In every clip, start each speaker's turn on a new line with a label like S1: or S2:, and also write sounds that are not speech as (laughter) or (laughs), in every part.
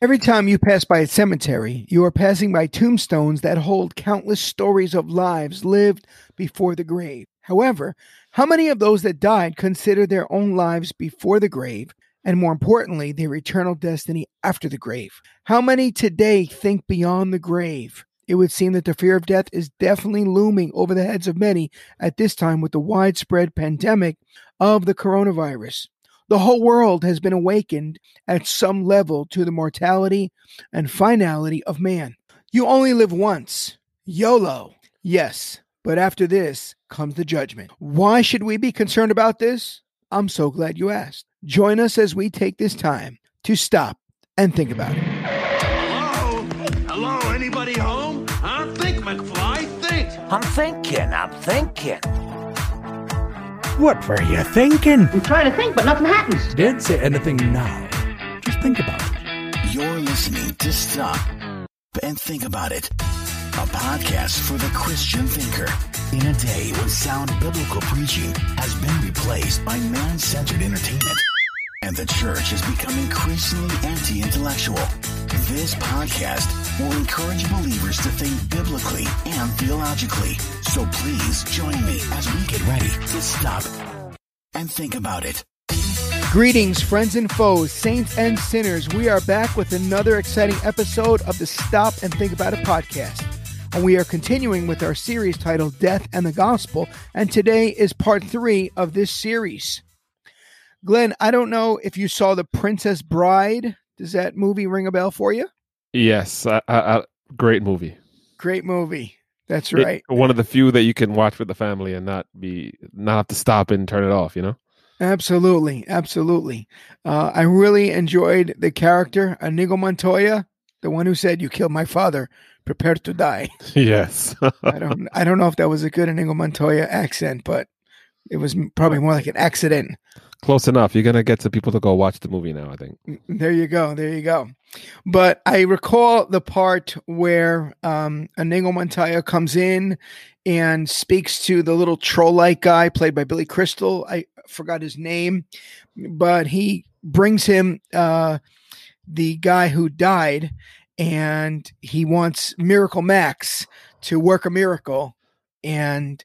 S1: Every time you pass by a cemetery, you are passing by tombstones that hold countless stories of lives lived before the grave. However, how many of those that died consider their own lives before the grave, and more importantly, their eternal destiny after the grave? How many today think beyond the grave? It would seem that the fear of death is definitely looming over the heads of many at this time with the widespread pandemic of the coronavirus. The whole world has been awakened at some level to the mortality and finality of man. You only live once. YOLO. Yes, but after this comes the judgment. Why should we be concerned about this? I'm so glad you asked. Join us as we take this time to stop and think about it.
S2: Hello? Hello? Anybody home? Huh? Think, McFly. Think.
S3: I'm thinking, I'm thinking.
S4: What were you thinking?
S5: I'm trying to think, but nothing happens.
S4: Don't say anything now. Just think about it.
S6: You're listening to Stop and Think About It, a podcast for the Christian thinker. In a day when sound biblical preaching has been replaced by man centered entertainment, and the church has become increasingly anti intellectual, this podcast will encourage believers to think biblically and theologically. So please join me as we get ready to stop and think about it.
S1: Greetings, friends and foes, saints and sinners. We are back with another exciting episode of the Stop and Think About It podcast. And we are continuing with our series titled Death and the Gospel. And today is part three of this series. Glenn, I don't know if you saw The Princess Bride. Does that movie ring a bell for you?
S7: Yes, I, I, I, great movie.
S1: Great movie. That's
S7: It-
S1: right.
S7: one of the few that you can watch with the family and not be not have to stop and turn it off. You know.
S1: Absolutely, absolutely. Uh, I really enjoyed the character Inigo Montoya, the one who said, "You killed my father. Prepare to die." (laughs)
S7: yes.
S1: I don't, I don't know if that was a good Inigo Montoya accent, but it was probably more like an accident.
S7: Close enough. You're gonna get some people to go watch the movie now. I think.
S1: There you go, there you go. But I recall the part where um, Inigo Montoya comes in and speaks to the little troll-like guy played by Billy Crystal. I forgot his name, but he brings him uh, the guy who died, and he wants Miracle Max to work a miracle, and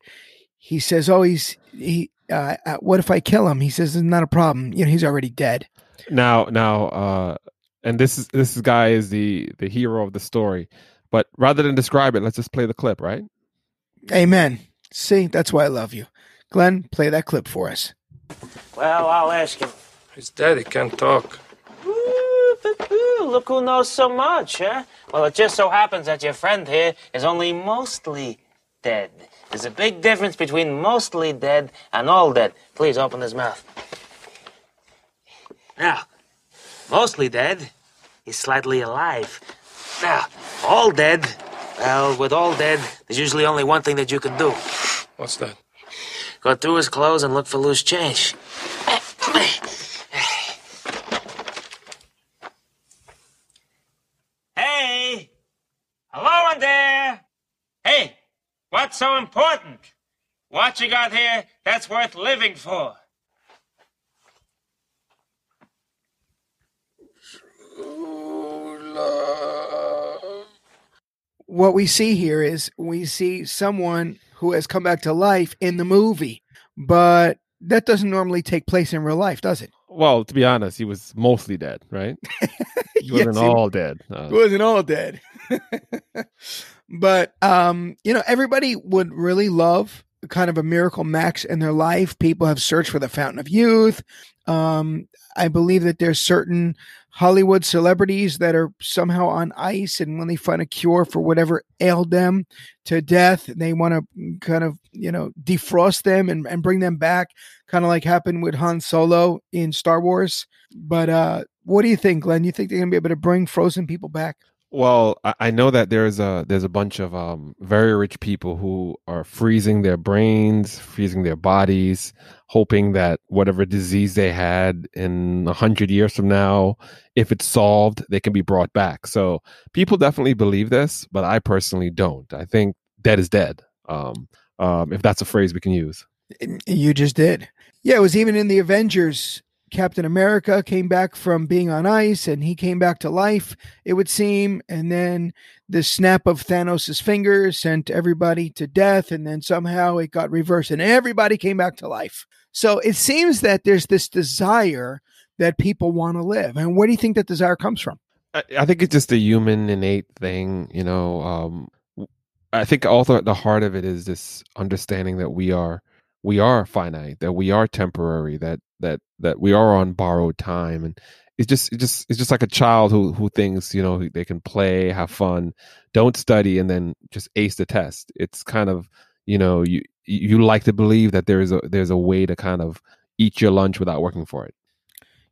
S1: he says, "Oh, he's he." Uh, uh, what if I kill him? He says, "It's not a problem. You know, he's already dead."
S7: Now, now, uh, and this is this guy is the the hero of the story. But rather than describe it, let's just play the clip, right?
S1: Amen. See, that's why I love you. Glenn, play that clip for us.
S3: Well, I'll ask him.
S8: His daddy can't talk.
S3: Ooh, boo-boo, Look who knows so much, huh? Well, it just so happens that your friend here is only mostly dead. There's a big difference between mostly dead and all dead. Please open his mouth. Now, mostly dead is slightly alive. Now, all dead, well, with all dead, there's usually only one thing that you can do.
S8: What's that?
S3: Go through his clothes and look for loose change. Hey! Hello in there! Hey! What's so important? What you got here that's worth living for?
S1: What we see here is we see someone who has come back to life in the movie, but that doesn't normally take place in real life, does it?
S7: Well, to be honest, he was mostly dead, right? (laughs) He wasn't
S1: he-
S7: all dead. Uh,
S1: wasn't all dead. (laughs) but um, you know, everybody would really love kind of a miracle max in their life. People have searched for the fountain of youth. Um, I believe that there's certain Hollywood celebrities that are somehow on ice, and when they find a cure for whatever ailed them to death, they want to kind of you know defrost them and, and bring them back, kind of like happened with Han Solo in Star Wars. But uh, what do you think, Glenn? You think they're gonna be able to bring frozen people back?
S7: Well, I, know that there's a there's a bunch of um, very rich people who are freezing their brains, freezing their bodies, hoping that whatever disease they had in a hundred years from now, if it's solved, they can be brought back. So people definitely believe this, but I personally don't. I think dead is dead. Um, um, if that's a phrase we can use.
S1: You just did. Yeah, it was even in the Avengers Captain America came back from being on ice and he came back to life, it would seem. And then the snap of Thanos' fingers sent everybody to death. And then somehow it got reversed and everybody came back to life. So it seems that there's this desire that people want to live. And where do you think that desire comes from?
S7: I, I think it's just a human innate thing, you know. Um, I think also at the heart of it is this understanding that we are we are finite, that we are temporary, that that that we are on borrowed time, and it's just it's just it's just like a child who who thinks you know they can play, have fun, don't study, and then just ace the test. It's kind of you know you you like to believe that there is a there's a way to kind of eat your lunch without working for it.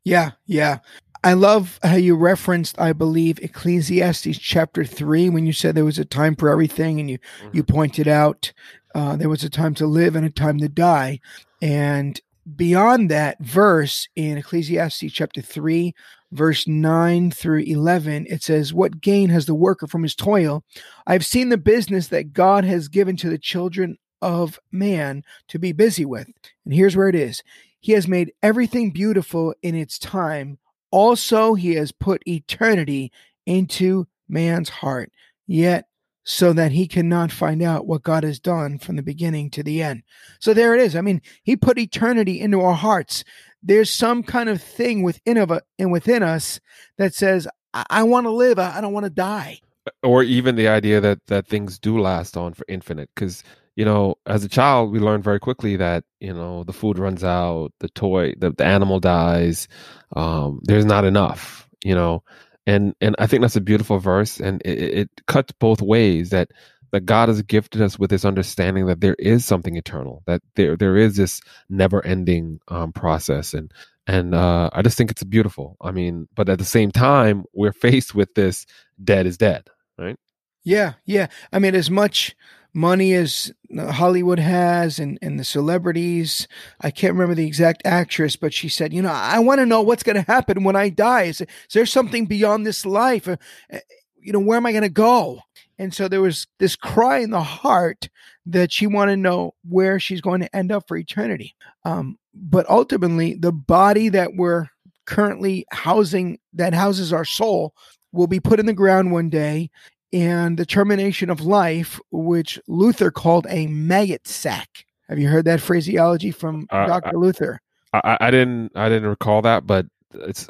S1: Yeah, yeah. I love how you referenced, I believe, Ecclesiastes chapter three when you said there was a time for everything, and you mm-hmm. you pointed out uh, there was a time to live and a time to die, and beyond that verse in Ecclesiastes chapter three, verse nine through eleven, it says, "What gain has the worker from his toil? I've seen the business that God has given to the children of man to be busy with." And here's where it is: He has made everything beautiful in its time also, he has put eternity into man's heart, yet so that he cannot find out what God has done from the beginning to the end. So there it is. I mean, he put eternity into our hearts. There's some kind of thing within of and within us that says, I, I want to live. I, I don't want to die.
S7: Or even the idea that that things do last on for infinite, because you know, as a child, we learn very quickly that you know the food runs out, the toy, the, the animal dies, um, there's not enough, you know, and and I think that's a beautiful verse, and it, it cuts both ways. That that God has gifted us with this understanding that there is something eternal, that there there is this never ending um, process, and and uh, I just think it's beautiful. I mean, but at the same time, we're faced with this: dead is dead, right?
S1: Yeah, yeah. I mean, as much money as Hollywood has and, and the celebrities. I can't remember the exact actress, but she said, you know, I want to know what's going to happen when I die. Is, is, there something beyond this life? Uh, uh you know, where am I going to go? And so there was this cry in the heart that she wanted to know where she's going to end up for eternity. Um, but ultimately, the body that we're currently housing, that houses our soul, will be put in the ground one day and the termination of life, which Luther called a maggot sack. Have you heard that phraseology from uh, Dr. Luther?
S7: I, I, didn't. I didn't recall that, but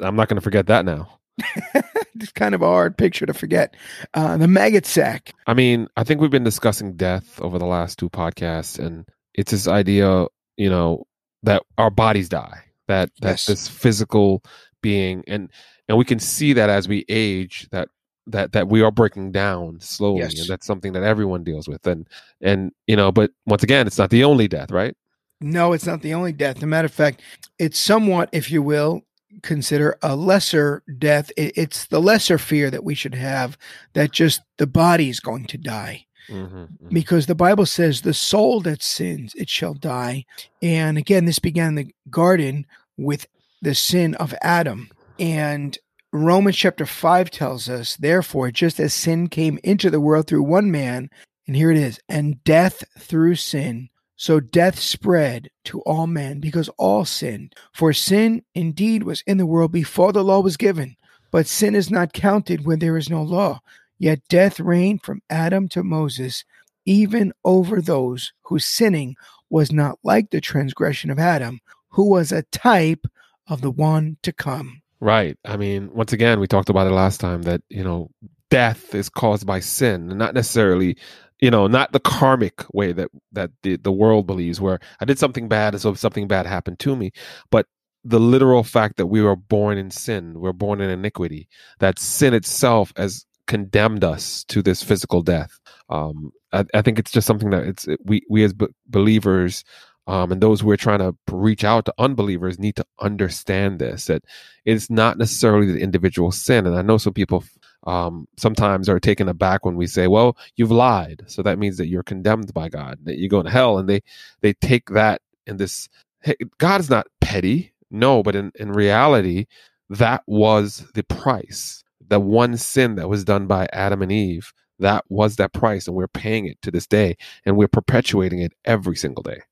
S7: I'm not going to forget that now. (laughs)
S1: it's kind of a hard picture to forget. Uh, the maggot sack.
S7: I mean, I think we've been discussing death over the last two podcasts, and it's this idea, you know, that our bodies die, that that yes. this physical being, and and we can see that as we age, that that that we are breaking down slowly yes. and that's something that everyone deals with and and you know but once again it's not the only death right
S1: no it's not the only death as a matter of fact it's somewhat if you will consider a lesser death it's the lesser fear that we should have that just the body is going to die mm-hmm, mm-hmm. because the bible says the soul that sins it shall die and again this began in the garden with the sin of adam and Romans chapter 5 tells us, therefore, just as sin came into the world through one man, and here it is, and death through sin, so death spread to all men because all sinned. For sin indeed was in the world before the law was given, but sin is not counted when there is no law. Yet death reigned from Adam to Moses, even over those whose sinning was not like the transgression of Adam, who was a type of the one to come.
S7: Right. I mean, once again, we talked about it last time that, you know, death is caused by sin, not necessarily, you know, not the karmic way that that the, the world believes where I did something bad and so something bad happened to me, but the literal fact that we were born in sin, we're born in iniquity, that sin itself has condemned us to this physical death. Um, I, I think it's just something that it's we we as b- believers um, and those who are trying to reach out to unbelievers need to understand this that it's not necessarily the individual sin. And I know some people um, sometimes are taken aback when we say, "Well, you've lied, so that means that you're condemned by God, that you go to hell," and they they take that in this. Hey, God is not petty, no, but in in reality, that was the price. The one sin that was done by Adam and Eve, that was that price, and we're paying it to this day, and we're perpetuating it every single day.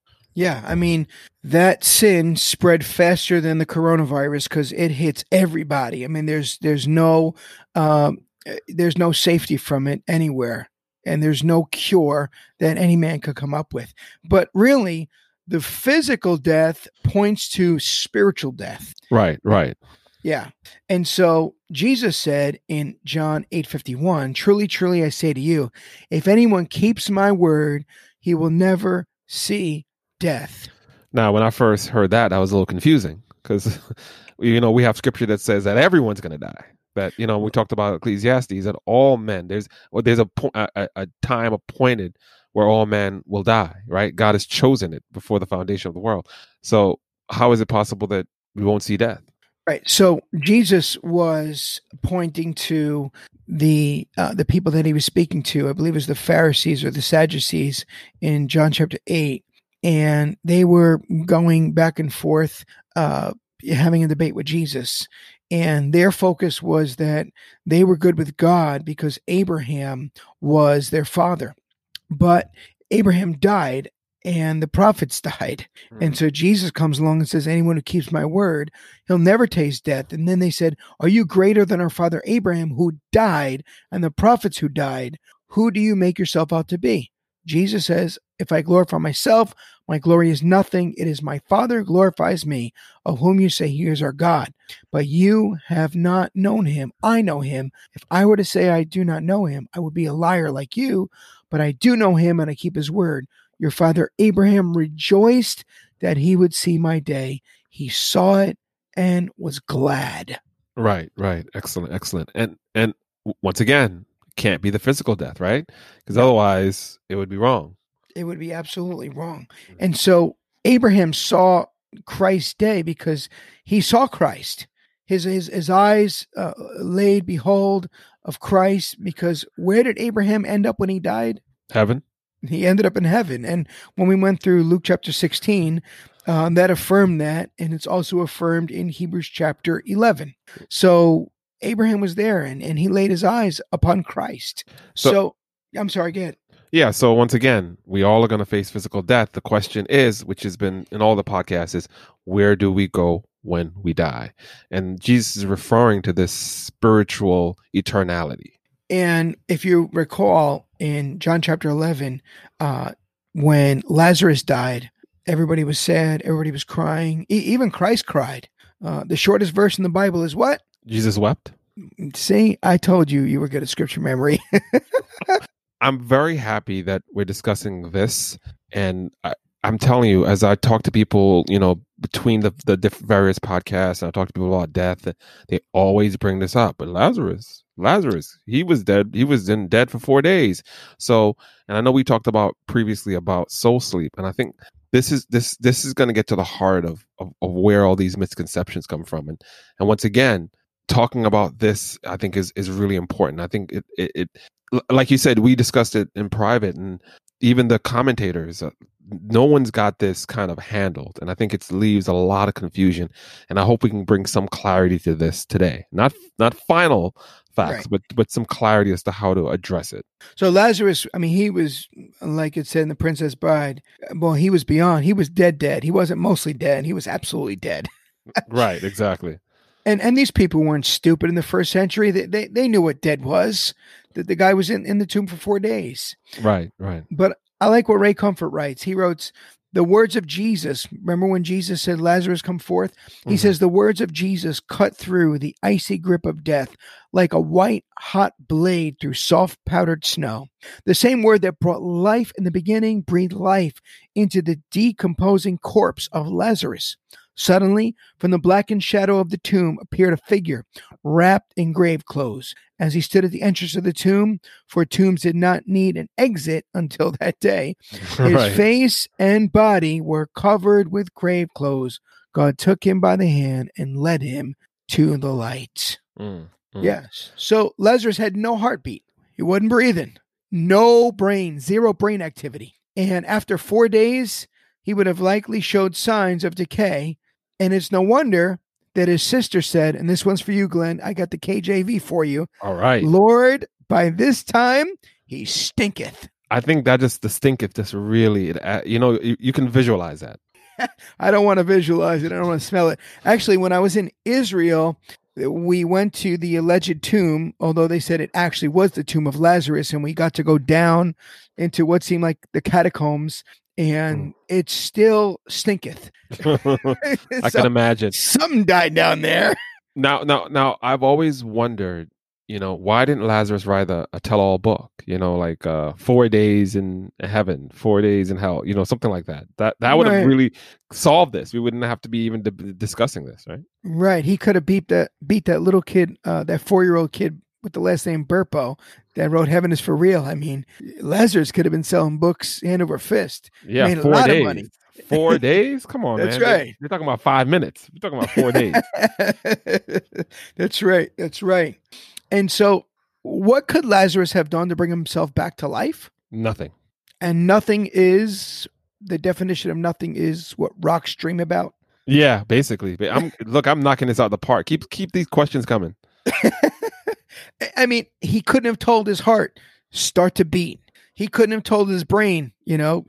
S1: Yeah, I mean that sin spread faster than the coronavirus because it hits everybody. I mean, there's there's no um, there's no safety from it anywhere, and there's no cure that any man could come up with. But really, the physical death points to spiritual death.
S7: Right, right.
S1: Yeah. And so Jesus said in John 8:51, "Truly, truly I say to you, if anyone keeps my word, he will never see death."
S7: Now, when I first heard that, that was a little confusing because, (laughs) you know, we have scripture that says that everyone's going to die. That you know, we talked about Ecclesiastes that all men there's well, there's a, po- a a time appointed where all men will die. Right? God has chosen it before the foundation of the world. So, how is it possible that we won't see death?
S1: Right. So Jesus was pointing to the uh, the people that he was speaking to. I believe it was the Pharisees or the Sadducees in John chapter eight, and they were going back and forth, uh, having a debate with Jesus. And their focus was that they were good with God because Abraham was their father. But Abraham died and the prophets (laughs) died. And so Jesus comes along and says, Anyone who keeps my word, he'll never taste death. And then they said, Are you greater than our father Abraham, who died, and the prophets who died? Who do you make yourself out to be? Jesus says, If I glorify myself, my glory is nothing. It is my Father who glorifies me, of whom you say he is our God. But you have not known him. I know him. If I were to say I do not know him, I would be a liar like you. But I do know him and I keep his word. Your father Abraham rejoiced that he would see my day. He saw it and was glad.
S7: Right, right. Excellent, excellent. And and once again, can't be the physical death, right? Because otherwise, it would be wrong.
S1: It would be absolutely wrong. And so Abraham saw Christ's day because he saw Christ. His his his eyes uh, laid behold of Christ because where did Abraham end up when he died?
S7: Heaven.
S1: He ended up in heaven. And when we went through Luke chapter 16, um, that affirmed that. And it's also affirmed in Hebrews chapter 11. So Abraham was there and, and he laid his eyes upon Christ. So,
S7: So-
S1: I'm sorry, ahead.
S7: Yeah. So once again, we all are going to face physical death. The question is, which has been in all the podcasts, is where do we go when we die? And Jesus is referring to this spiritual eternality.
S1: And if you recall in John chapter 11, uh, when Lazarus died, everybody was sad, everybody was crying, e- even Christ cried. Uh, the shortest verse in the Bible is what?
S7: Jesus wept.
S1: See, I told you you were good at scripture memory. (laughs)
S7: I'm very happy that we're discussing this, and I, I'm telling you, as I talk to people, you know, between the the diff- various podcasts, and I talk to people about death, they always bring this up. But Lazarus, Lazarus, he was dead. He was in dead for four days. So, and I know we talked about previously about soul sleep, and I think this is this this is going to get to the heart of, of of where all these misconceptions come from, and and once again, talking about this, I think is is really important. I think it it, it like you said, we discussed it in private, and even the commentators, uh, no one's got this kind of handled, and I think it leaves a lot of confusion. And I hope we can bring some clarity to this today. Not not final facts,
S1: Right.
S7: but but some clarity as to how to address it.
S1: so Lazarus, I mean, he was, like it said in The Princess Bride, well, he was beyond. He was dead, dead. He wasn't mostly dead. He was absolutely dead.
S7: right, exactly.
S1: And and these people weren't stupid in the first century. They they, they knew what dead was. That the guy was in, in the tomb for four days.
S7: Right, right.
S1: But I like what Ray Comfort writes. He wrote the words of Jesus. Remember when Jesus said, Lazarus, come forth? He
S7: Mhm.
S1: says, the words of Jesus cut through the icy grip of death like a white hot blade through soft powdered snow. The same word that brought life in the beginning breathed life into the decomposing corpse of Lazarus. Suddenly, from the blackened shadow of the tomb appeared a figure wrapped in grave clothes. As he stood at the entrance of the tomb, for tombs did not need an exit (laughs) until that day, (laughs) his
S7: right.
S1: face and body were covered with grave clothes. God took him by the hand and led him to the light.
S7: Mm, mm.
S1: Yes. So Lazarus had no heartbeat. He wasn't breathing. No brain, zero brain activity. And after four days, he would have likely showed signs of decay. And it's no wonder that his sister said, and this one's for you, Glenn. I got the KJV for you.
S7: All right.
S1: Lord, by this time he stinketh.
S7: I think that just the stink. It just really, it, uh, you know, you, you can visualize that. (laughs)
S1: I don't want to visualize it. I don't want to smell it. Actually, when I was in Israel, we went to the alleged tomb, although they said it actually was the tomb of Lazarus, and we got to go down into what seemed like the catacombs, and it still stinketh. (laughs)
S7: I (laughs)
S1: So,
S7: can imagine.
S1: Something died down there.
S7: Now, now, now, I've always wondered, you know, why didn't Lazarus write a, a tell-all book? You know, like uh, four days in heaven, four days in hell. You know, something like that. That that would have
S1: Right.
S7: really solved this. We wouldn't have to be even d- discussing this, right?
S1: Right. He could have beat that beat that little kid, uh, that four year old kid with the last name Burpo that wrote Heaven is for Real. I mean, Lazarus could have been selling books hand over fist.
S7: Yeah,
S1: Made a
S7: four
S1: lot of
S7: days.
S1: money.
S7: Four (laughs) days? Come on,
S1: That's
S7: man.
S1: Right.
S7: You're talking about five minutes. We're talking about four days. (laughs)
S1: That's right. That's right. And so, what could Lazarus have done to bring himself back to life?
S7: Nothing.
S1: And nothing is the definition of nothing is what rocks dream about.
S7: Yeah, basically. But I'm look. I'm knocking this out of the park. Keep keep these questions coming. (laughs)
S1: I- mean, he couldn't have told his heart start to beat. He couldn't have told his brain, you know,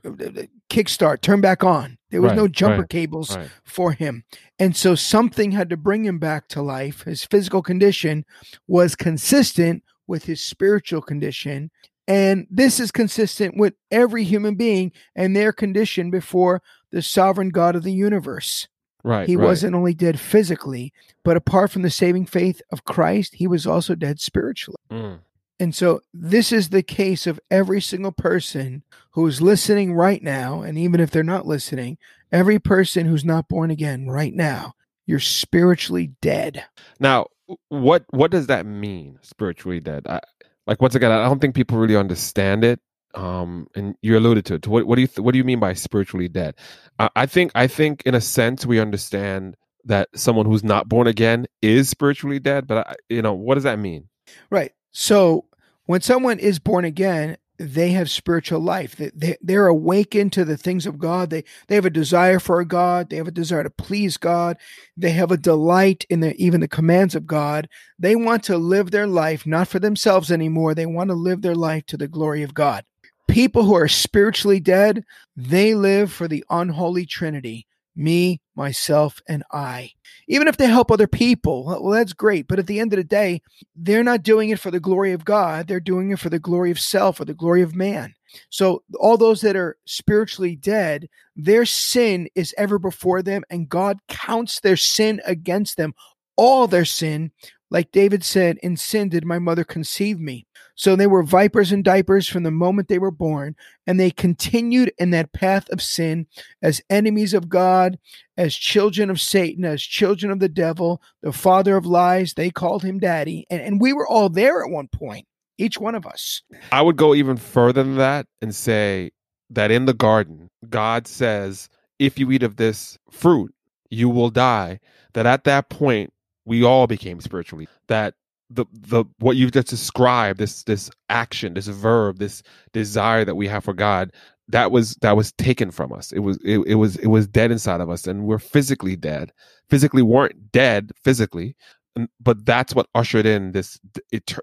S1: kickstart, turn back on. There was
S7: Right,
S1: no jumper
S7: right,
S1: cables
S7: right.
S1: for him. And so something had to bring him back to life. His physical condition was consistent with his spiritual condition. And this is consistent with every human being and their condition before the sovereign God of the universe.
S7: Right.
S1: He
S7: right.
S1: wasn't only dead physically, but apart from the saving faith of Christ, he was also dead spiritually.
S7: Mm.
S1: And so this is the case of every single person who is listening right now. And even if they're not listening, every person who's not born again right now, you're spiritually dead.
S7: Now, what what does that mean? Spiritually dead. I, like once again, I don't think people really understand it. Um, and you alluded to it. What, what do you th- what do you mean by spiritually dead? I, I think I think in a sense we understand that someone who's not born again is spiritually dead. But I, you know, what does that mean?
S1: Right. So when someone is born again, they have spiritual life. They, they, they're awakened to the things of God. They, they have a desire for God. They have a desire to please God. They have a delight in the, even the commands of God. They want to live their life not for themselves anymore. They want to live their life to the glory of God. People who are spiritually dead, they live for the unholy trinity me, myself, and I. Even if they help other people, well, that's great. But at the end of the day, they're not doing it for the glory of God. They're doing it for the glory of self or the glory of man. So, all those that are spiritually dead, their sin is ever before them, and God counts their sin against them. All their sin, like David said, in sin did my mother conceive me. So they were vipers and diapers from the moment they were born, and they continued in that path of sin as enemies of God, as children of Satan, as children of the devil, the father of lies. They called him daddy. And, and we were all there at one point, each one of us.
S7: I would go even further than that and say that in the garden, God says, if you eat of this fruit, you will die. That at that point, we all became spiritually. That the the what you've just described, this this action, this verb, this desire that we have for God, that was that was taken from us. It was it, it was it was dead inside of us, and we're physically dead. Physically weren't dead physically, but that's what ushered in this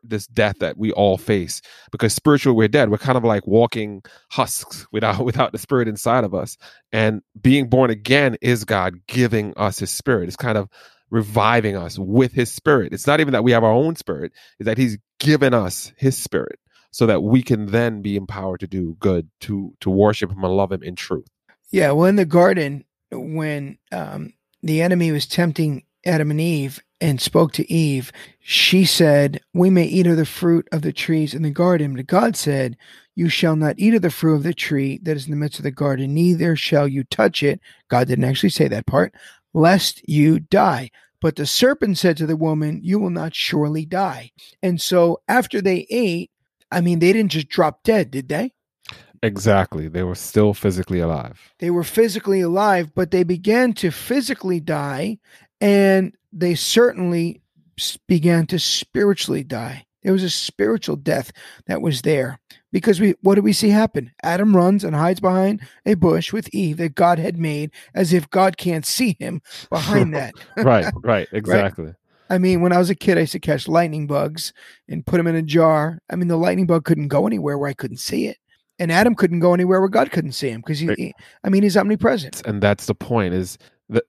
S7: this death that we all face because spiritually we're dead we're kind of like walking husks without (laughs) without the spirit inside of us and being born again is god giving us his spirit it's kind of reviving us with his spirit it's not even that we have our own spirit it's that he's given us his spirit so that we can then be empowered to do good to to worship him and love him in truth
S1: Yeah, well, in the garden, when um, the enemy was tempting Adam and Eve and spoke to Eve, she said, We may eat of the fruit of the trees in the garden. But God said, You shall not eat of the fruit of the tree that is in the midst of the garden, neither shall you touch it. God didn't actually say that part, lest you die. But the serpent said to the woman, You will not surely die. And so after they ate, I mean, they didn't just drop dead, did they?
S7: exactly they were still physically alive
S1: They were physically alive, but they began to physically die, and they certainly began to spiritually die. There was a spiritual death that was there because we what do we see happen? Adam runs and hides behind a bush with Eve that God had made, as if God can't see him behind that. (laughs) (laughs)
S7: right right exactly
S1: I mean, when I was a kid, I used to catch lightning bugs and put them in a jar. I mean, the lightning bug couldn't go anywhere where I couldn't see it. And Adam couldn't go anywhere where God couldn't see him because he, he- I mean, he's omnipresent.
S7: and that's the point is that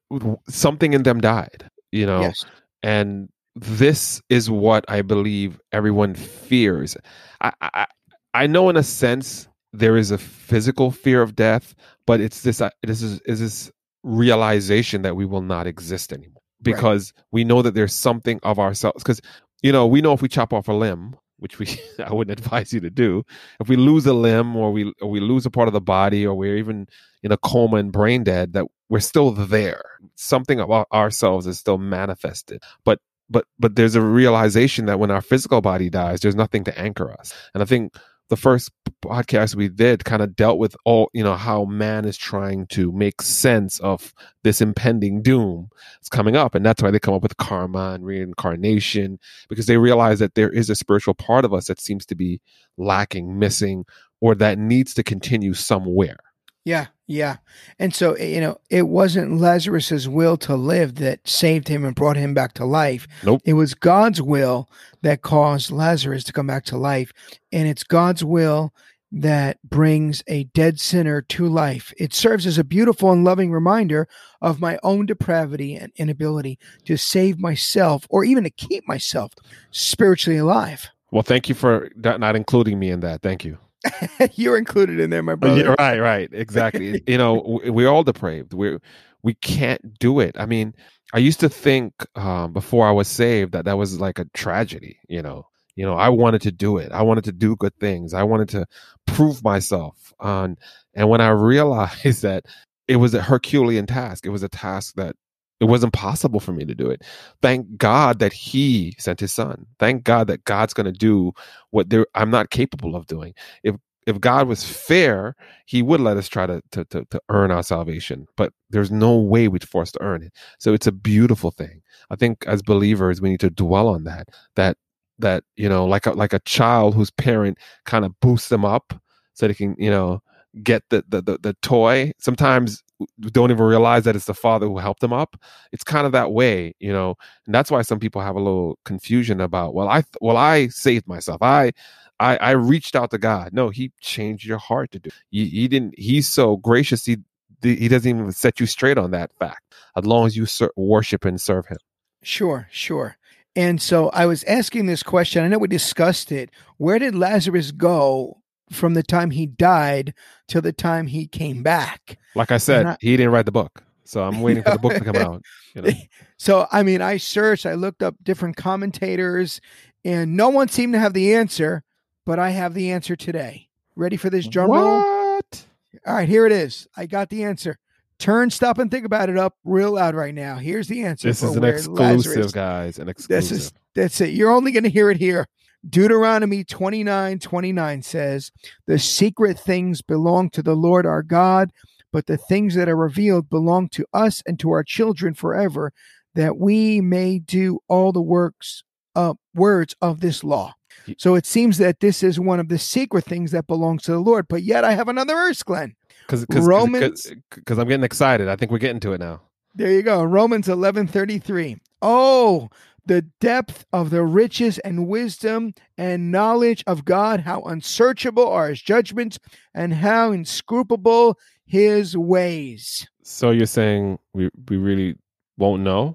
S7: something in them died you know
S1: Yes.
S7: and this is what i believe everyone fears I, I i know in a sense there is a physical fear of death but it's this uh, this is is this realization that we will not exist anymore because we know that there's something of ourselves because you know we know if we chop off a limb which we (laughs) i wouldn't advise you to do if we lose a limb or we or we lose a part of the body or we're even in a coma and brain dead that we're still there. Something about ourselves is still manifested. But but but there's a realization that when our physical body dies there's nothing to anchor us. And i think the first podcast we did kind of dealt with all you know how man is trying to make sense of this impending doom it's coming up. And that's why they come up with karma and reincarnation because they realize that there is a spiritual part of us that seems to be lacking missing or that needs to continue somewhere
S1: Yeah, yeah. And so, eh, you know, it wasn't Lazarus's will to live that saved him and brought him back to life.
S7: Nope.
S1: It was God's will that caused Lazarus to come back to life. And it's God's will that brings a dead sinner to life. It serves as a beautiful and loving reminder of my own depravity and inability to save myself or even to keep myself spiritually alive.
S7: well thank you for not not including me in that thank you (laughs)
S1: You're included in there, my brother.
S7: Yeah, right, right, exactly. (laughs) you know, we're all depraved. We we can't do it. I mean, I used to think um, before I was saved that that was like a tragedy. You know, you know, I wanted to do it. I wanted to do good things. I wanted to prove myself. Um, and when I realized (laughs) that it was a Herculean task, it was a task that it wasn't possible for me to do it. Thank God that He sent His Son. Thank God that God's going to do what I'm not capable of doing. If if God was fair, He would let us try to to to, to earn our salvation. But there's no way we'd force to earn it. So it's a beautiful thing. I think as believers, we need to dwell on that. That that you know, like a like a child whose parent kind of boosts them up so they can you know get the the the, the toy. Sometimes don't even realize that it's the father who helped them up. It's kind of that way, you know, and that's why some people have a little confusion about. Well, I well I saved myself. I I, I reached out to God. No, He changed your heart to do. He, didn't. He's so gracious. He he doesn't even set you straight on that fact. As long as you ser- worship and serve Him.
S1: Sure, sure. And so I was asking this question. I know we discussed it. Where did Lazarus go from the time he died till the time he came back?
S7: Like I said,
S1: I-
S7: He didn't write the book, so I'm (laughs) waiting for the book to come out. You know? (laughs)
S1: So, I mean, I searched, I looked up different commentators, and no one seemed to have the answer, but I have the answer today. Ready for this drum roll?
S7: What?
S1: All right, here it is. I got the answer. Turn, stop, and think about it up real loud right now. Here's the answer.
S7: This is an exclusive,
S1: Lazarus-
S7: guys. An exclusive.
S1: This is that's it. You're only going to hear it here. Deuteronomy 29 29 says, The secret things belong to the Lord our God, but the things that are revealed belong to us and to our children forever, that we may do all the works, uh, words of this law. So it seems that this is one of the secret things that belongs to the Lord. But yet I have another verse, Glenn.
S7: because
S1: Romans-
S7: because I'm getting excited. I think we're getting to it now.
S1: There you go. Romans 11:33. Oh, the depth of the riches and wisdom and knowledge of God, how unsearchable are his judgments and how inscrutable his ways.
S7: So you're saying we we really won't know?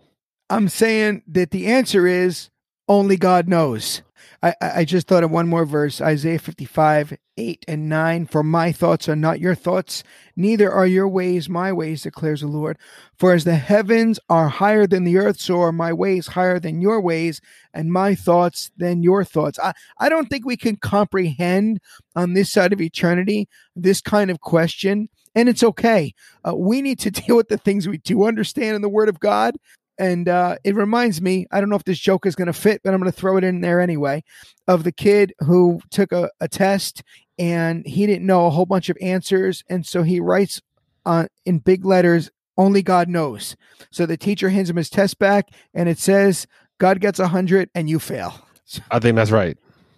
S1: I'm saying that the answer is only God knows. I, I just thought of one more verse Isaiah 55, 8 and 9. For my thoughts are not your thoughts, neither are your ways my ways, declares the Lord. For as the heavens are higher than the earth, so are my ways higher than your ways, and my thoughts than your thoughts. I, I don't think we can comprehend on this side of eternity this kind of question, and it's okay. Uh, we need to (laughs) deal with the things we do understand in the Word of God. And uh, it reminds me, I don't know if this joke is going to fit, but I'm going to throw it in there anyway, of the kid who took a, a test and he didn't know a whole bunch of answers. And so he writes on in big letters, only God knows. So the teacher hands him his test back and it says, God gets a hundred and you fail. (laughs)
S7: I think that's right.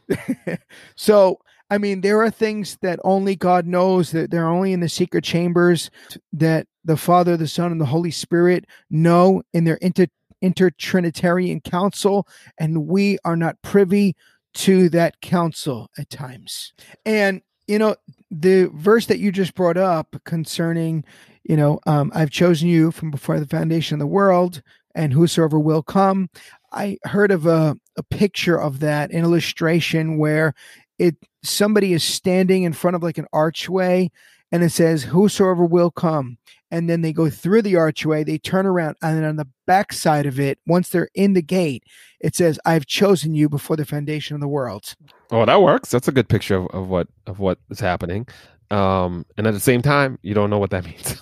S7: (laughs)
S1: so I mean, there are things that only God knows that they're only in the secret chambers that the Father, the Son, and the Holy Spirit know in their inter intertrinitarian council, and we are not privy to that council at times. And you know, the verse that you just brought up concerning, you know, um, I've chosen you from before the foundation of the world, and whosoever will come. I heard of a, a picture of that, an illustration where it somebody is standing in front of like an archway and it says whosoever will come and then they go through the archway they turn around and then on the back side of it once they're in the gate it says i've chosen you before the foundation of the world
S7: Oh, that works. That's a good picture of, of what of what is happening. Um, and at the same time, you don't know what that (laughs) means.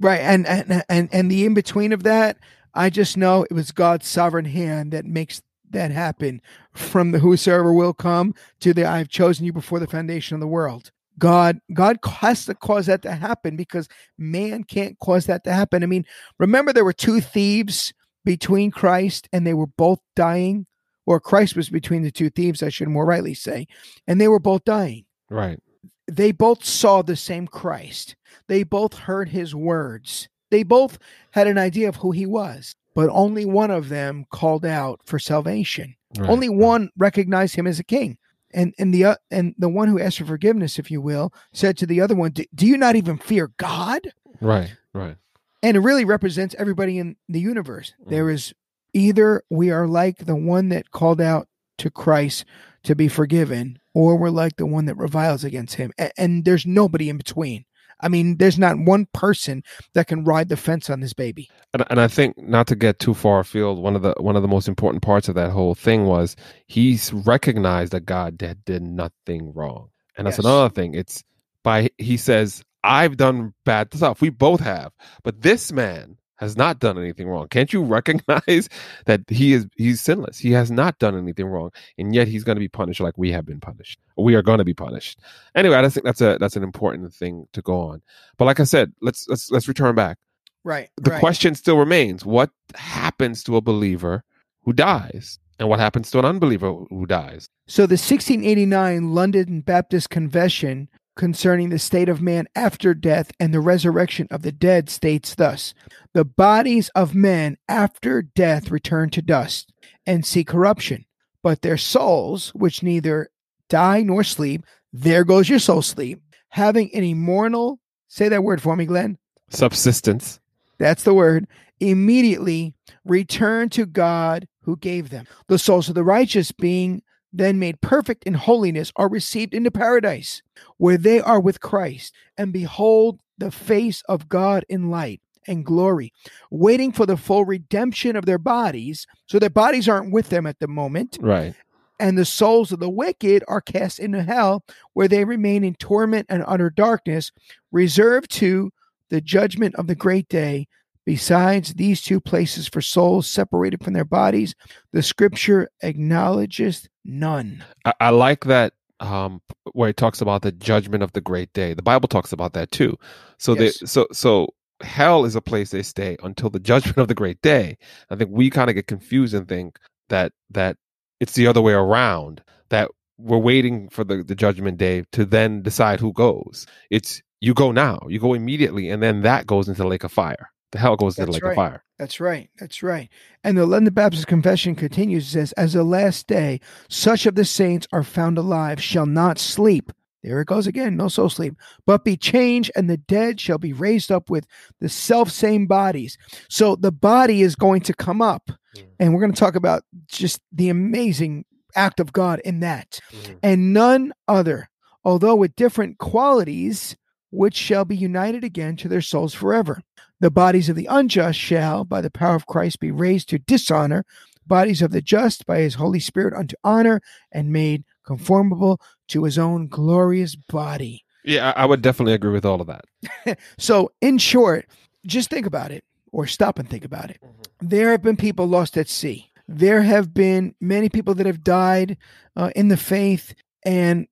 S1: right and and and, and the in between of that i just know it was god's sovereign hand that makes that happen from the whosoever will come to the i've chosen you before the foundation of the world god god has to cause that to happen because man can't cause that to happen i mean remember there were two thieves between christ and they were both dying or christ was between the two thieves i should more rightly say and they were both dying
S7: right.
S1: they both saw the same Christ. They both heard his words. They both had an idea of who he was, but only one of them called out for salvation.
S7: Right.
S1: Only one recognized him as a king. And and the uh, and the one who asked for forgiveness, if you will, said to the other one, "Do do you not even fear God?"
S7: Right. Right.
S1: And it really represents everybody in the universe. There is either we are like the one that called out to Christ to be forgiven, or we're like the one that reviles against him. And, there's nobody in between. I mean, there's not one person that can ride the fence on this baby.
S7: And, and I think not to get too far afield, one of the one of the most important parts of that whole thing was he's recognized that God did, did nothing wrong. And that's
S1: Yes.
S7: another thing. It's by he says, I've done bad stuff. We both have. But this man has not done anything wrong. Can't you (laughs) recognize that he is he's sinless? He has not done anything wrong. And yet he's going to be punished like we have been punished. We are going to be punished. Anyway, I just think that's a that's an important thing to go on. But like I said, let's let's let's return back
S1: Right.
S7: the
S1: right.
S7: question still remains what happens to a believer who dies and what happens to an unbeliever who dies
S1: So the 1689 London Baptist Confession concerning the state of man after death and the resurrection of the dead states thus The bodies of men after death return to dust and see corruption, but their souls, which neither die nor sleep, there goes your soul sleep, having an immortal, say that word for me, Glenn.
S7: subsistence
S1: That's the word. Immediately return to God who gave them. The souls of the righteous, being then made perfect in holiness, are received into paradise, where they are with Christ, and behold the face of God in light and glory, waiting for the full redemption of their bodies. So their bodies aren't with them at the moment,
S7: right
S1: and the souls of the wicked are cast into hell, where they remain in torment and utter darkness, reserved to the judgment of the great day. Besides these two places for souls separated from their bodies, the scripture acknowledges none.
S7: i, I like that um where it talks about the judgment of the great day. The bible talks about that too. So
S1: Yes.
S7: they so so hell is a place they stay until the judgment of the great day. I think we kind of get confused and think that that it's the other way around that we're waiting for the, the judgment day to then decide who goes. It's you go now you go immediately and then that goes into the lake of fire the hell goes into the
S1: That's
S7: lake
S1: right.
S7: of fire
S1: That's right. That's right. And the London Baptist Confession continues, it says, As the last day, such of the saints are found alive, shall not sleep. There it goes again, no soul sleep, but be changed, and the dead shall be raised up with the self same bodies. So the body is going to come up, mm. and we're going to talk about just the amazing act of God in that. Mm-hmm. And none other, although with different qualities, which shall be united again to their souls forever. The bodies of the unjust shall, by the power of Christ, be raised to dishonor, bodies of the just by his Holy Spirit unto honor, and made conformable to his own glorious body.
S7: yeah I, I would definitely agree with all of that (laughs)
S1: So, in short, just think about it, or stop and think about it. There have been people lost at sea. There have been many people that have died uh, in the faith, and it-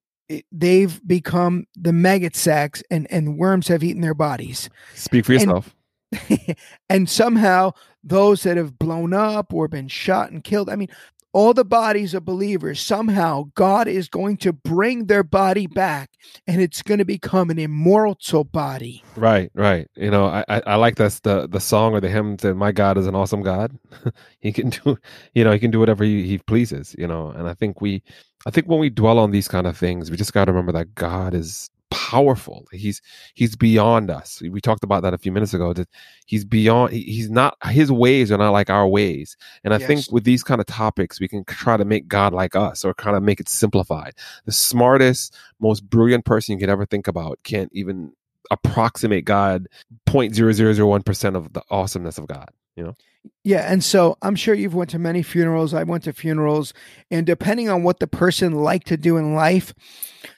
S1: they've become the maggot sacks, and, and worms have eaten their bodies.
S7: speak for
S1: And-
S7: yourself (laughs)
S1: and somehow those that have blown up or been shot and killed, I mean, all the bodies of believers, somehow God is going to bring their body back and it's going to become an immortal body.
S7: Right, right. You know, I, I, I like that's the the song or the hymn that my God is an awesome God. (laughs) he can do, you know, he can do whatever he, he pleases. You know, and I think we, I think when we dwell on these kind of things, we just got to remember that God is powerful. He's he's beyond us. We talked about that a few minutes ago. That he's beyond. he- He's not. His ways are not like our ways. And I think with these kind of topics, we can try to make God like us, or kind of make it simplified. The smartest, most brilliant person you could ever think about can't even approximate God 0.0001 percent of the awesomeness of God. You know.
S1: Yeah, and so I'm sure you've went to many funerals. I went to funerals, and depending on what the person liked to do in life,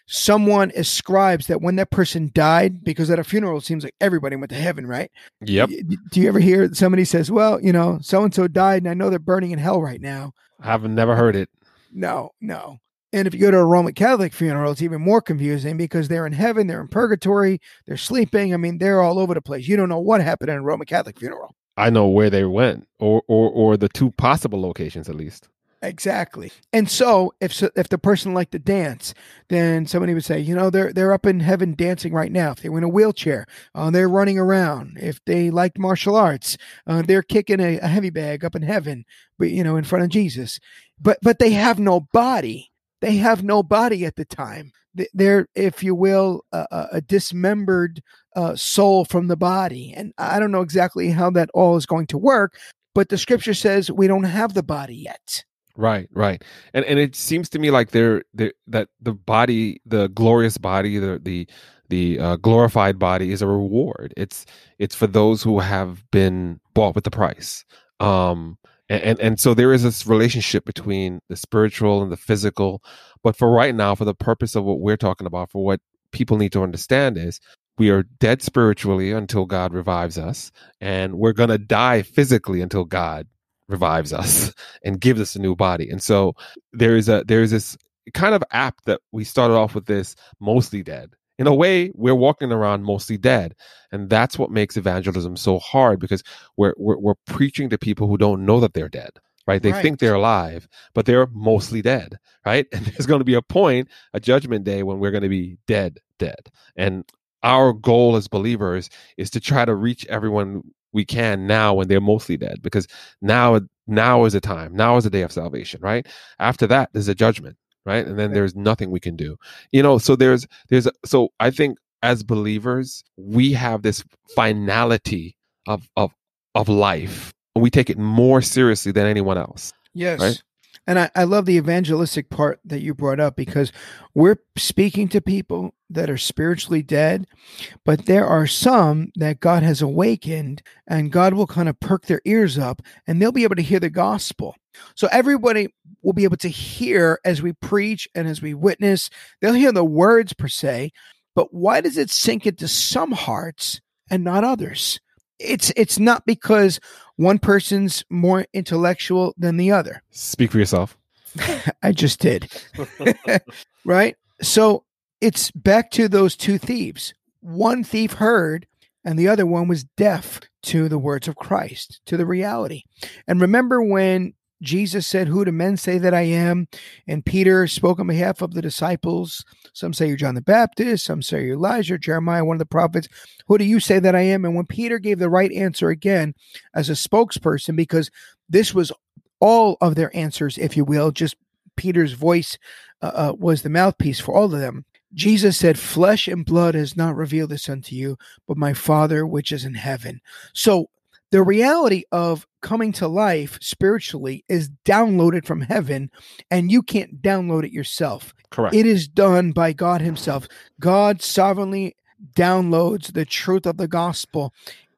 S1: someone ascribes that when that person died, because at a funeral it seems like everybody went to heaven, right?
S7: Yep.
S1: Do you ever hear somebody says, "Well, you know, so and so died, and I know they're burning in hell right now"?
S7: I've never heard it.
S1: No, no. And if you go to a Roman Catholic funeral, it's even more confusing because they're in heaven, they're in purgatory, they're sleeping. I mean, they're all over the place. You don't know what happened in a Roman Catholic funeral.
S7: I know where they went, or or or the two possible locations at least.
S1: Exactly. And so, if if the person liked to dance, then somebody would say, you know, they're they're up in heaven dancing right now. If they were in a wheelchair, uh, they're running around. If they liked martial arts, uh, they're kicking a, a heavy bag up in heaven, but you know, in front of Jesus. But but they have no body. They have no body at the time. They- They're, if you will, a, a- dismembered uh, soul from the body. And I don't know exactly how that all is going to work, but the scripture says we don't have the body yet.
S7: Right, right, and and it seems to me like they're, they that the body, the glorious body, the the the uh, glorified body is a reward. It's it's for those who have been bought with the price. Um, and, and so there is this relationship between the spiritual and the physical. But for right now, for the purpose of what we're talking about, for what people need to understand is we are dead spiritually until God revives us, and we're gonna die physically until God revives us (laughs) and gives us a new body. And so there is a there is this kind of app that we started off with this mostly dead. In a way, we're walking around mostly dead, and that's what makes evangelism so hard because we're we're, we're preaching to people who don't know that they're dead. Right? They
S1: Right.
S7: think they're alive, but they're mostly dead. Right? And (laughs) there's going to be a point, a judgment day, when we're going to be dead, dead. And our goal as believers is to try to reach everyone we can now when they're mostly dead because now now is the time now is the day of salvation right after that there's a judgment right and then there's nothing we can do you know so there's there's so i think as believers we have this finality of of of life and we take it more seriously than anyone else
S1: Yes.
S7: Right?
S1: And I, I love the evangelistic part that you brought up because we're speaking to people that are spiritually dead, but there are some that God has awakened and God will kind of perk their ears up and they'll be able to hear the gospel. So everybody will be able to hear as we preach and as we witness. They'll hear the words per se, but why does it sink into some hearts and not others? It's it's not because one person's more intellectual than the other.
S7: speak for yourself (laughs)
S1: I just did. (laughs) right? So it's back to those two thieves. One thief heard, and the other one was deaf to the words of Christ, to the reality. And remember when Jesus said, Who do men say that I am? And Peter spoke on behalf of the disciples. Some say you're John the Baptist, some say you're Elijah, Jeremiah, one of the prophets. Who do you say that I am? And when Peter gave the right answer again as a spokesperson, because this was all of their answers, if you will, just Peter's voice uh, uh, was the mouthpiece for all of them. Jesus said, Flesh and blood has not revealed this unto you, but my Father which is in heaven. So the reality of coming to life spiritually is downloaded from heaven, and you can't download it yourself.
S7: correct
S1: It is done by God Himself. God sovereignly downloads the truth of the gospel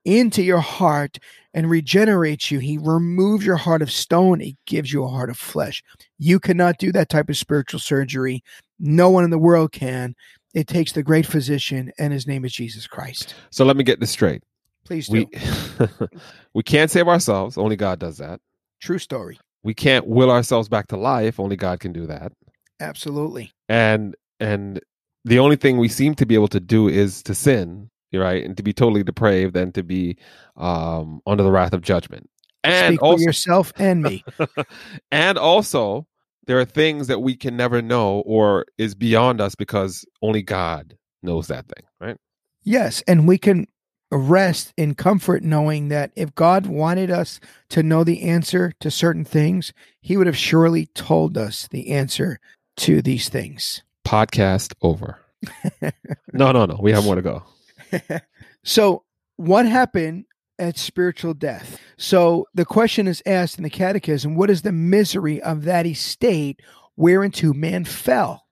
S1: into your heart and regenerates you. He removes your heart of stone, He gives you a heart of flesh. You cannot do that type of spiritual surgery. No one in the world can. It takes the great physician, and His name is Jesus Christ.
S7: so let me get this straight
S1: Please do.
S7: we (laughs) we can't save ourselves only god does that
S1: True story.
S7: we can't will ourselves back to life only god can do that
S1: Absolutely.
S7: and and the only thing we seem to be able to do is to sin right and to be totally depraved and to be um under the wrath of judgment and
S1: Speak for
S7: also
S1: yourself and me. (laughs)
S7: and also there are things that we can never know or is beyond us because only god knows that thing right
S1: Yes, and we can rest in comfort knowing that if God wanted us to know the answer to certain things, He would have surely told us the answer to these things.
S7: podcast over (laughs) No, no, no. We have more to go. (laughs)
S1: so, what happened at spiritual death? So, the question is asked in the Catechism what is the misery of that estate whereinto man fell?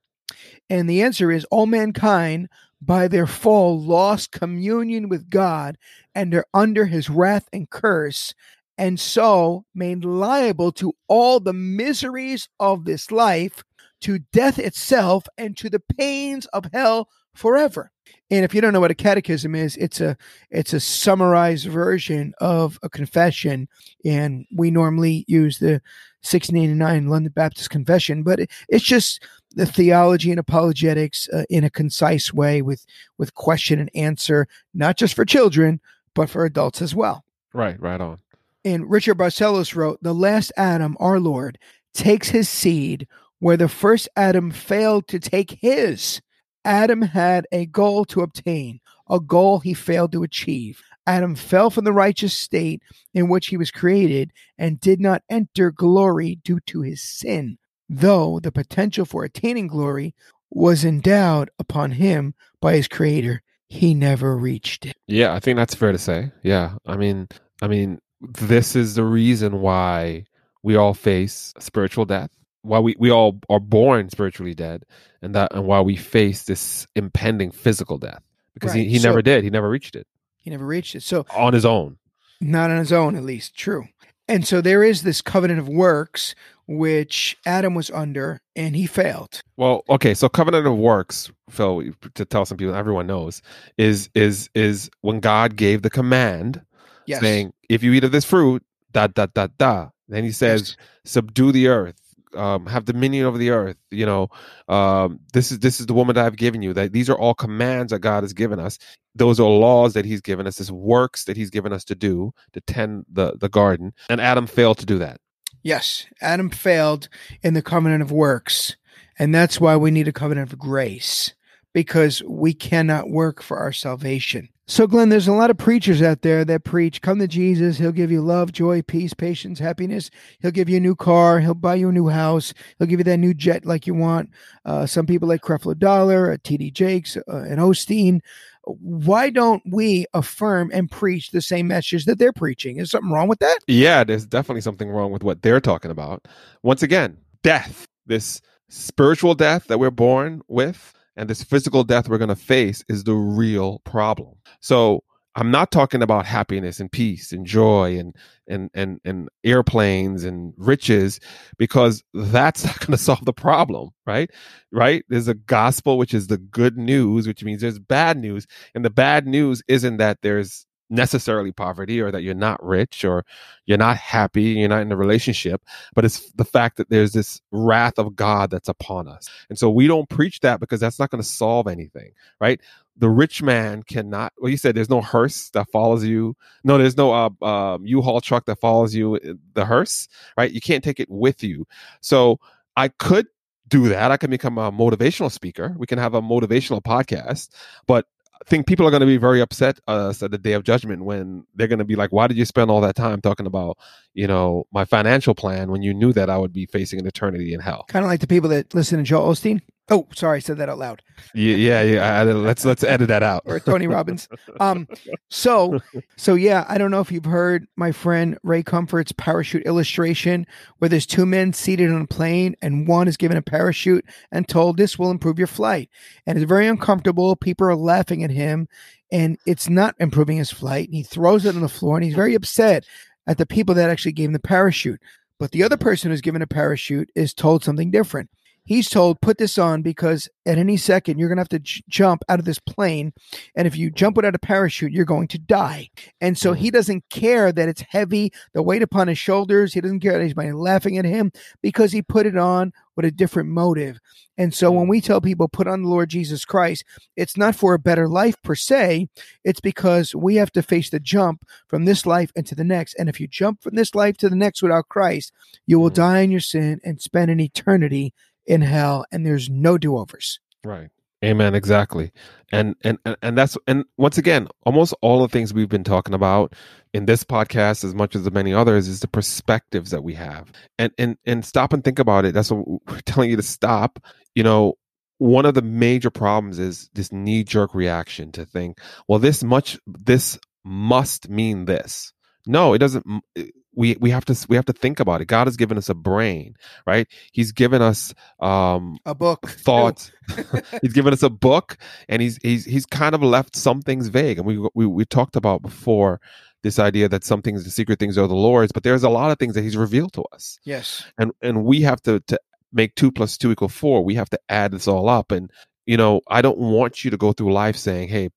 S1: And the answer is all mankind by their fall lost communion with God and are under his wrath and curse, and so made liable to all the miseries of this life, to death itself, and to the pains of hell forever. And if you don't know what a catechism is, it's a it's a summarized version of a confession, and we normally use the 1689 London Baptist Confession, but it, it's just the theology and apologetics uh, in a concise way with with question and answer, not just for children but for adults as well.
S7: Right, right on.
S1: And Richard Barcellos wrote, "The last Adam, our Lord, takes his seed where the first Adam failed to take his." Adam had a goal to obtain, a goal he failed to achieve. Adam fell from the righteous state in which he was created and did not enter glory due to his sin, though the potential for attaining glory was endowed upon him by his creator. He never reached it.
S7: Yeah, I think that's fair to say. Yeah. I mean, I mean, this is the reason why we all face spiritual death why we, we all are born spiritually dead and that and why we face this impending physical death because
S1: Right,
S7: he, he
S1: so-
S7: never did he never reached it
S1: He never reached it. So,
S7: on his own
S1: not on his own, at least. True. And so there is this covenant of works which Adam was under and he failed.
S7: well okay so covenant of works phil to tell some people everyone knows is is is when god gave the command
S1: Yes.
S7: saying if you eat of this fruit da da da da. Then he says subdue the earth um, have dominion over the earth you know um, this is this is the woman that i've given you. That these are all commands that god has given us. Those are laws that he's given us this works that he's given us to do to tend the the garden. And adam failed to do that
S1: Yes, Adam failed in the covenant of works, and that's why we need a covenant of grace because we cannot work for our salvation. So, Glenn, there's a lot of preachers out there that preach, come to Jesus. He'll give you love, joy, peace, patience, happiness. He'll give you a new car. He'll buy you a new house. He'll give you that new jet like you want. Uh, some people like Creflo Dollar, uh, T.D. Jakes, uh, and Osteen. Why don't we affirm and preach the same message that they're preaching? Is something wrong with that?
S7: yeah there's definitely something wrong with what they're talking about once again death this spiritual death that we're born with and this physical death we're going to face is the real problem so i'm not talking about happiness and peace and joy and and and, and airplanes and riches because that's (laughs) not going to solve the problem right? Right? There's a gospel which is the good news which means there's bad news and the bad news isn't that there's necessarily poverty or that you're not rich or you're not happy you're not in a relationship but it's the fact that there's this wrath of god that's upon us. And so we don't preach that because that's not going to solve anything right the rich man cannot well you said there's no hearse that follows you. No there's no uh, um, u-haul truck that follows you uh, the hearse right? You can't take it with you. So i could do that. I can become a motivational speaker. We can have a motivational podcast. But I think people are going to be very upset uh, at the day of judgment when they're going to be like, "Why did you spend all that time talking about, you know, my financial plan when you knew that I would be facing an eternity in hell?"
S1: Kind of like the people that listen to Joel Osteen. Oh, sorry, I said that out loud.
S7: Yeah, yeah, yeah. I- let's let's edit that out.
S1: Or Tony Robbins. (laughs) Um, so, so yeah, I don't know if you've heard my friend Ray Comfort's parachute illustration, where there's two men seated on a plane, and one is given a parachute and told this will improve your flight, and it's very uncomfortable. People are laughing at him, and it's not improving his flight. And he throws it on the floor, and he's very upset at the people that actually gave him the parachute. But the other person who's given a parachute is told something different. He's told, put this on because at any second you're going to have to j- jump out of this plane. And if you jump without a parachute, you're going to die. And so he mm. doesn't care that it's heavy, the weight upon his shoulders. He doesn't care that he's laughing at him because he put it on with a different motive. And so when we mm. tell people, put on the Lord Jesus Christ, it's not for a better life per se. It's because we have to face the jump from this life into the next. And if you jump from this life to the next without Christ, you will mm. die in your sin and spend an eternity in hell. And there's no do overs.
S7: Right. Amen. Exactly. And, and and that's and once again, almost all the things we've been talking about in this podcast, as much as the many others, is the perspectives that we have. And and and stop and think about it. That's what (laughs) we're telling you to stop. You know, one of the major problems is this knee jerk reaction to think, well, this much, this must mean this. No, it doesn't. m- We we have to we have to think about it. God has given us a brain, right? He's given us um
S1: A book.
S7: thoughts. (laughs) he's given us a book, and he's he's he's kind of left some things vague. And we we we talked about before this idea that some things, the secret things, are the Lord's, but there's a lot of things that He's revealed to us
S1: Yes.
S7: and and we have to to make two plus two equal four. We have to add this all up, and you know, I don't want you to go through life saying, "Hey,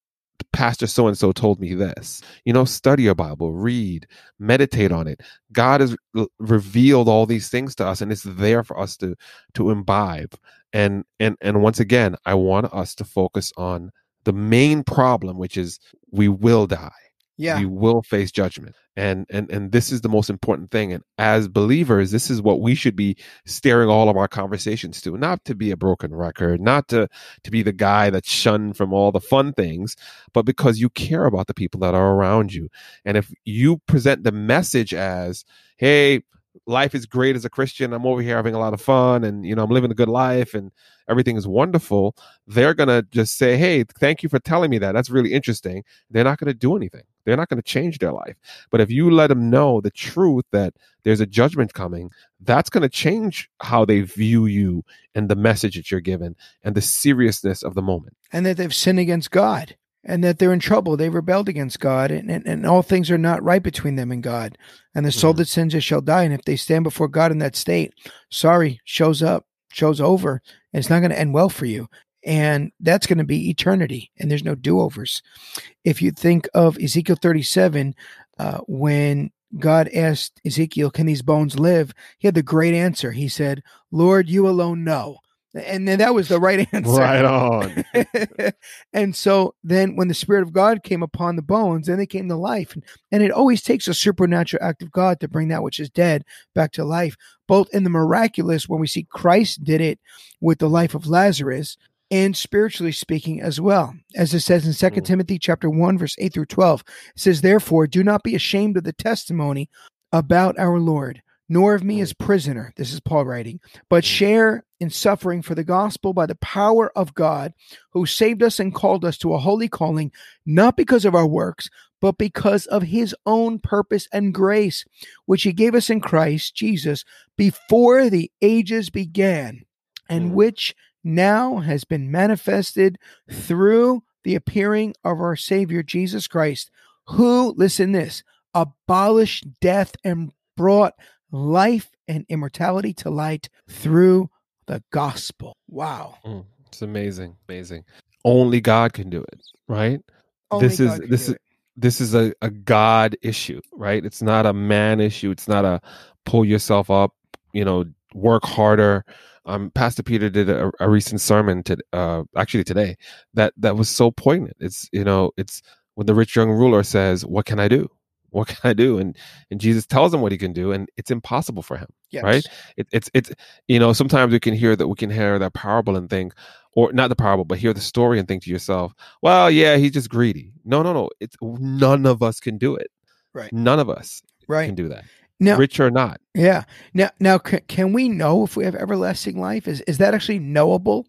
S7: Pastor so and so told me this." You know, study your Bible, read, meditate on it. God has re- revealed all these things to us, and it's there for us to to imbibe. And and and once again, I want us to focus on the main problem, which is we will die
S1: Yeah.
S7: we will face judgment. And and and this is the most important thing. And as believers this is what we should be steering all of our conversations to. Not to be a broken record not to to be the guy that's shunned from all the fun things but because you care about the people that are around you. And if you present the message as hey life is great as a christian i'm over here having a lot of fun and you know i'm living a good life and everything is wonderful they're gonna just say hey thank you for telling me that that's really interesting they're not going to do anything. They're not going to change their life. But if you let them know the truth that there's a judgment coming, that's going to change how they view you and the message that you're given and the seriousness of the moment.
S1: and that they've sinned against God and that they're in trouble. They rebelled against God and, and, and all things are not right between them and God. And the soul
S7: Mhm.
S1: that sins it shall die. And if they stand before God in that state, sorry, shows up, shows over, and it's not going to end well for you. And that's going to be eternity. And there's no do overs. If you think of Ezekiel 37, uh, when God asked Ezekiel, Can these bones live? He had the great answer. He said, Lord, you alone know. And then that was the right (laughs) answer.
S7: Right on. (laughs)
S1: and so then when the spirit of god came upon the bones then they came to life and, and it always takes a supernatural act of god to bring that which is dead back to life both in the miraculous when we see christ did it with the life of lazarus and spiritually speaking as well as it says in 2
S7: Mm.
S1: timothy chapter 1 verse 8 through 12 it says therefore do not be ashamed of the testimony about our lord nor of me as prisoner this is paul writing but share in suffering for the gospel by the power of God, who saved us and called us to a holy calling, not because of our works, but because of his own purpose and grace, which he gave us in Christ Jesus before the ages began, and
S7: Mm.
S1: which now has been manifested through the appearing of our Savior Jesus Christ, who, listen this, abolished death and brought life and immortality to light through the gospel. Wow.
S7: Mm, It's amazing, amazing. Only God can do it, right?
S1: Only
S7: this is
S1: God can
S7: this is
S1: it.
S7: this is a, a God issue, right? It's not a man issue. It's not a pull yourself up, you know, work harder. Um, Pastor Peter did a, a recent sermon to uh, actually today that that was so poignant. It's you know, it's when the rich young ruler says, "What can I do? What can I do?" and and Jesus tells him what he can do, and it's impossible for him
S1: Yes.
S7: right? it, it's it's you know sometimes we can hear that we can hear that parable and think or not the parable but hear the story and think to yourself well yeah he's just greedy no no no it's none of us can do it
S1: Right.
S7: none of us
S1: Right.
S7: can do that
S1: Now,
S7: rich or not
S1: yeah. Now, now, can, can we know if we have everlasting life? Is is that actually knowable?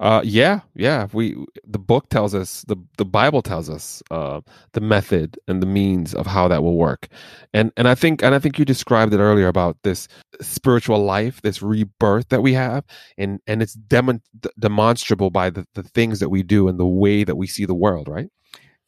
S7: Uh yeah yeah. We the book tells us the the bible tells us uh the method and the means of how that will work. And and i think and i think you described it earlier about this spiritual life this rebirth that we have and and it's demon, demonstrable by the, the things that we do and the way that we see the world right?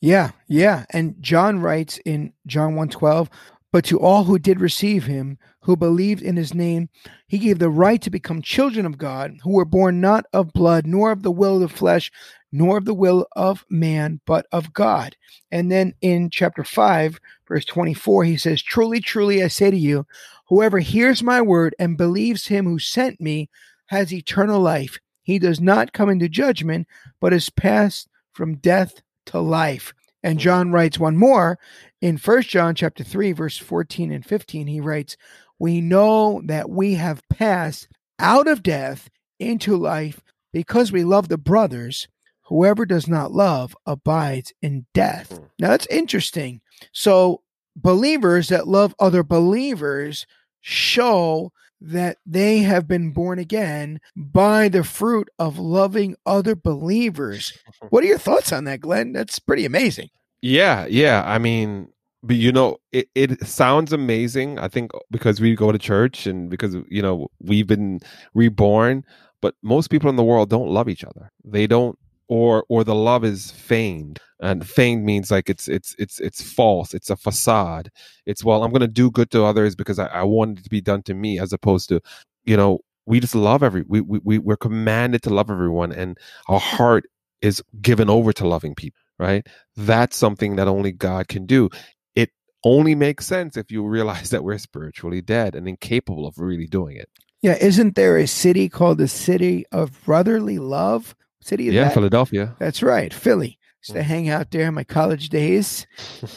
S1: Yeah, yeah. And John writes in John 1:12, but to all who did receive him, who believed in his name, he gave the right to become children of God, who were born not of blood, nor of the will of the flesh, nor of the will of man, but of God. And then in chapter 5, verse 24, he says, Truly, truly, I say to you, whoever hears my word and believes him who sent me has eternal life. He does not come into judgment, but is passed from death to life. And mm-hmm. John writes one more in First John chapter 3 verse 14 and 15 he writes, "We know that we have passed out of death into life because we love the brothers. Whoever does not love abides in death." Mm. Now that's interesting. So believers that love other believers show that they have been born again by the fruit of loving other believers. (laughs) What are your thoughts on that, Glenn? That's pretty amazing.
S7: Yeah, yeah. I mean, but you know, it, it sounds amazing. I think because we go to church and because you know we've been reborn, but most people in the world don't love each other. They don't, or or the love is feigned, and feigned means like it's it's it's it's false. It's a facade. It's well, I'm going to do good to others because I, I want it to be done to me, as opposed to, you know, we just love every we we we're commanded to love everyone, and our heart is given over to loving people. Right? That's something that only God can do it only makes sense if you realize (laughs) that we're spiritually dead and incapable of really doing it.
S1: Yeah, isn't there a city called the City of Brotherly Love? City of
S7: yeah,
S1: that?
S7: Philadelphia.
S1: That's right, Philly. Used to hang out there in my college days,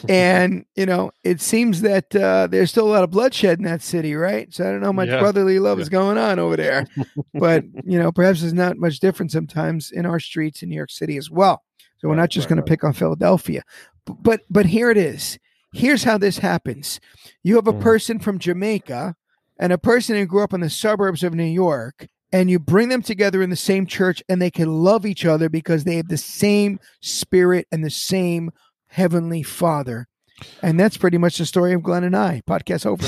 S1: and (laughs) you know, it seems that uh, there's still a lot of bloodshed in that city, right? So I don't know how much
S7: Yeah.
S1: brotherly love
S7: Yeah.
S1: is going on over there, (laughs) but you know, perhaps there's not much difference sometimes in our streets in New York City as well. So we're not just
S7: right,
S1: going to pick on Philadelphia, but but here it is. Here's how this happens. You have a
S7: Mm.
S1: person from Jamaica and a person who grew up in the suburbs of New York, and you bring them together in the same church, and they can love each other because they have the same spirit and the same heavenly Father. And that's pretty much the story of Glenn and I. Podcast over.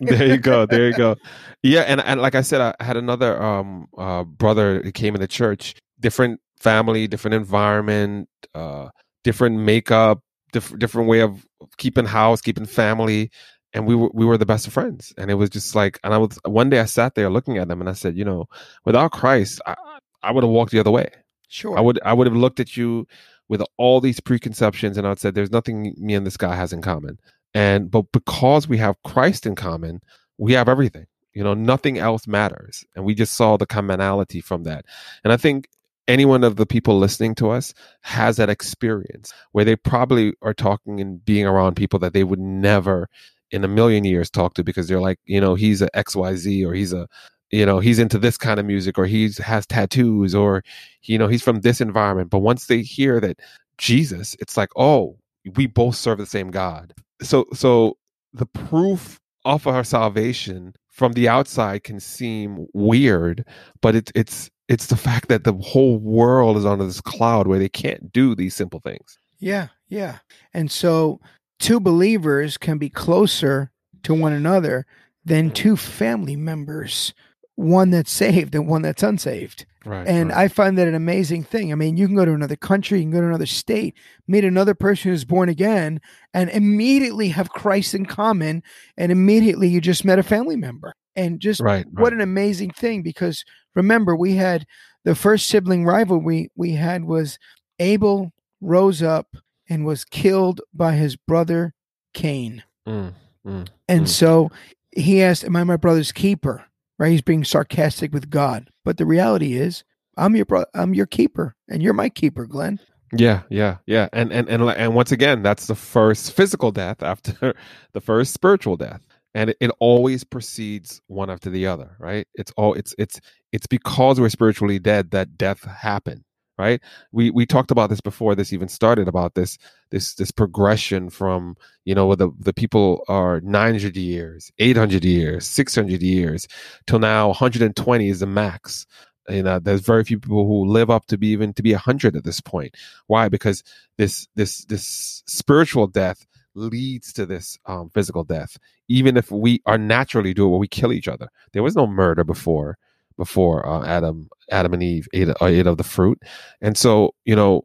S1: (laughs)
S7: there you go. There you go. Yeah, and and like I said, I had another um uh brother who came in the church, different family, different environment, uh different makeup, different different way of keeping house, keeping family, and we were we were the best of friends. And it was just like, and I was one day I sat there looking at them, and I said, you know, without Christ, I I would have walked the other way.
S1: Sure.
S7: I would I would have looked at you with all these preconceptions and I'd said there's nothing me and this guy has in common. And but because we have Christ in common, we have everything. You know, nothing else matters. And we just saw the commonality from that. And I think any one of the people listening to us has that experience where they probably are talking and being around people that they would never in a million years talk to because they're like, you know, he's a XYZ or he's a you know he's into this kind of music or he's has tattoos or you know he's from this environment. But once they hear that jesus it's like oh we both serve the same god. So so the proof of our salvation from the outside can seem weird but it's it's it's the fact that the whole world is under this cloud where they can't do these simple things.
S1: Yeah, yeah. And so two believers can be closer to one another than two family members, one that's saved and one that's unsaved.
S7: right
S1: And I find that an amazing thing. I mean, you can go to another country, you can go to another state, meet another person who's born again, and immediately have Christ in common, and immediately you just met a family member. And just
S7: right
S1: what an amazing thing because remember we had the first sibling rivalry we had was Abel rose up and was killed by his brother Cain.
S7: Mm, mm.
S1: And
S7: Mm.
S1: so he asked, Am I my brother's keeper? Right? He's being sarcastic with God. But the reality is, I'm your brother, I'm your keeper, and you're my keeper, Glenn.
S7: Yeah, yeah, yeah. And and and and once again, that's the first physical death after (laughs) the first spiritual death. And it, it always precedes one after the other, right? It's all it's it's it's because we're spiritually dead that death happened, right? We we talked about this before this even started about this this this progression from, you know, the the people are 900 years, 800 years, 600 years till now 120 is the max. You know there's very few people who live up to be even to be 100 at this point. Why? Because this this this spiritual death leads to this um, physical death. Even if we are naturally do it where we kill each other. There was no murder before before uh, adam adam and eve ate, uh, ate of the fruit. And so you know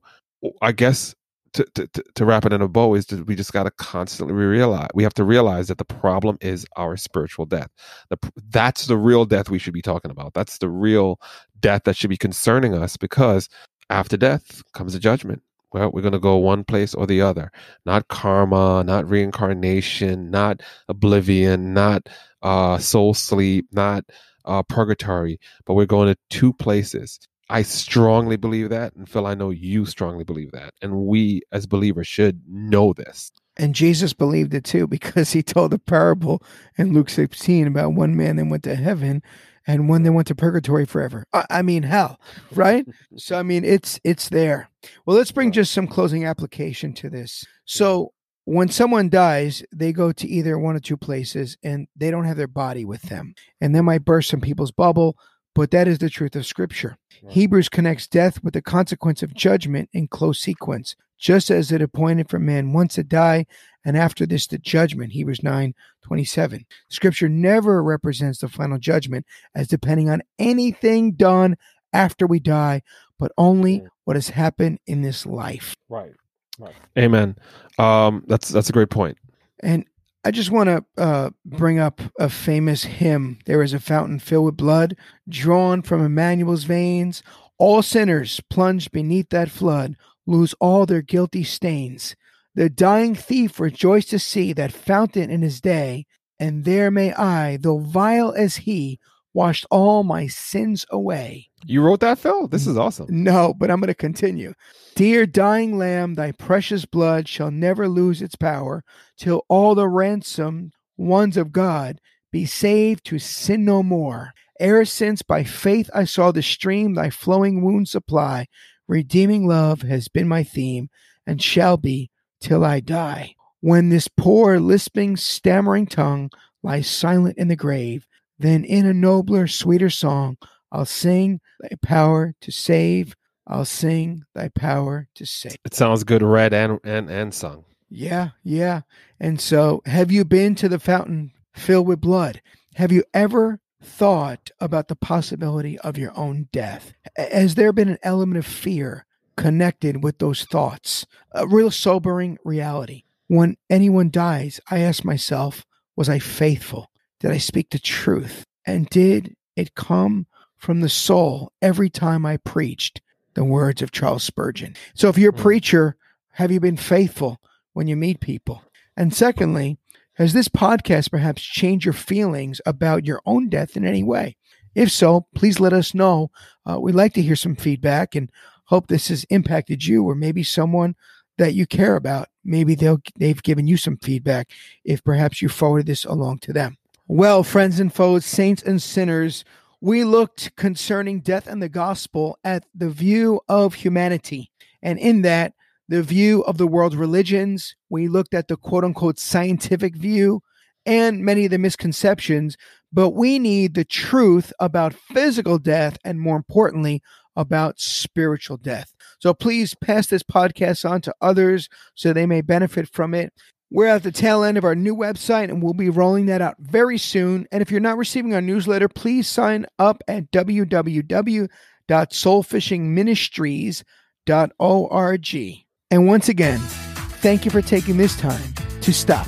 S7: i guess to, to, to- wrap it in a bow is that we just got to constantly realize we have to realize that the problem is our spiritual death. The, that's the real death we should be talking about. That's the real death that should be concerning us because after death comes a judgment. Well we're going to go one place or the other. Not karma not reincarnation not oblivion not uh soul sleep not uh purgatory but we're going to two places i strongly believe that and phil i know you strongly believe that and we as believers should know this
S1: And Jesus believed it too (laughs) because he told a parable in Luke 16 about one man that went to heaven and one that went to purgatory forever. I, I mean, hell, right? (laughs) so, I mean, it's it's there. Well, let's bring just some closing application to this. So, when someone dies, they go to either one or two places and they don't have their body with them. And that might burst some people's bubble, but that is the truth of Scripture. Hebrews connects death with the consequence of judgment in close sequence, just as it appointed for man once to die, and after this the judgment. Hebrews 9 27. Scripture never represents the final judgment as depending on anything done after we die, but only what has happened in this life.
S7: Right. Right. Amen. Um, that's that's a great point.
S1: And I just want to uh, bring up a famous hymn. There is a fountain filled with blood, drawn from Emmanuel's veins. All sinners plunged beneath that flood lose all their guilty stains. The dying thief rejoiced to see that fountain in his day, and there may I, though vile as he, washed all my sins away.
S7: You wrote that, Phil? This is awesome.
S1: No, but I'm going to continue. Dear dying lamb, thy precious blood shall never lose its power till all the ransomed ones of God be saved to sin no more. Ere since by faith I saw the stream thy flowing wound supply, redeeming love has been my theme and shall be till I die. When this poor, lisping, stammering tongue lies silent in the grave, then in a nobler, sweeter song I'll sing thy power to save. I'll sing thy power to save.
S7: It sounds good read and and and sung.
S1: Yeah, yeah. And so, have you been to the fountain filled with blood? Have you ever thought about the possibility of your own death? Has there been an element of fear connected with those thoughts? A real sobering reality. When anyone dies, I ask myself, was I faithful? Did I speak the truth? And did it come from the soul every time I preached the words of Charles Spurgeon? So, if you're a preacher, have you been faithful when you meet people? And secondly, has this podcast perhaps changed your feelings about your own death in any way? If so, please let us know. Uh, we'd like to hear some feedback and hope this has impacted you or maybe someone that you care about. Maybe they'll they've given you some feedback if perhaps you forwarded this along to them. Well, friends and foes, saints and sinners, we looked concerning death and the gospel at the view of humanity. And in that, the view of the world's religions, we looked at the quote unquote scientific view and many of the misconceptions, but we need the truth about physical death and more importantly, about spiritual death. So please pass this podcast on to others so they may benefit from it. We're at the tail end of our new website and we'll be rolling that out very soon. And if you're not receiving our newsletter, please sign up at www.soulfishingministries.org. And once again, thank you for taking this time to stop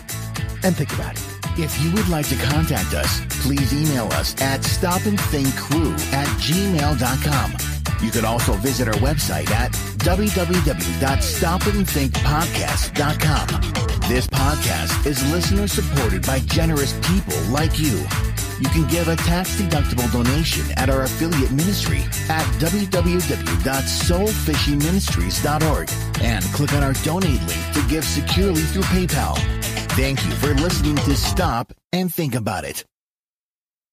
S1: and think about it.
S6: If you would like to contact us, please email us at stopandthinkcrew at gmail.com. You can also visit our website at www.stopandthinkpodcast.com. This podcast is listener supported by generous people like you. You can give a tax-deductible donation at our affiliate ministry at www.soulfishingministries.org and click on our donate link to give securely through PayPal. Thank you for listening to Stop and Think About It.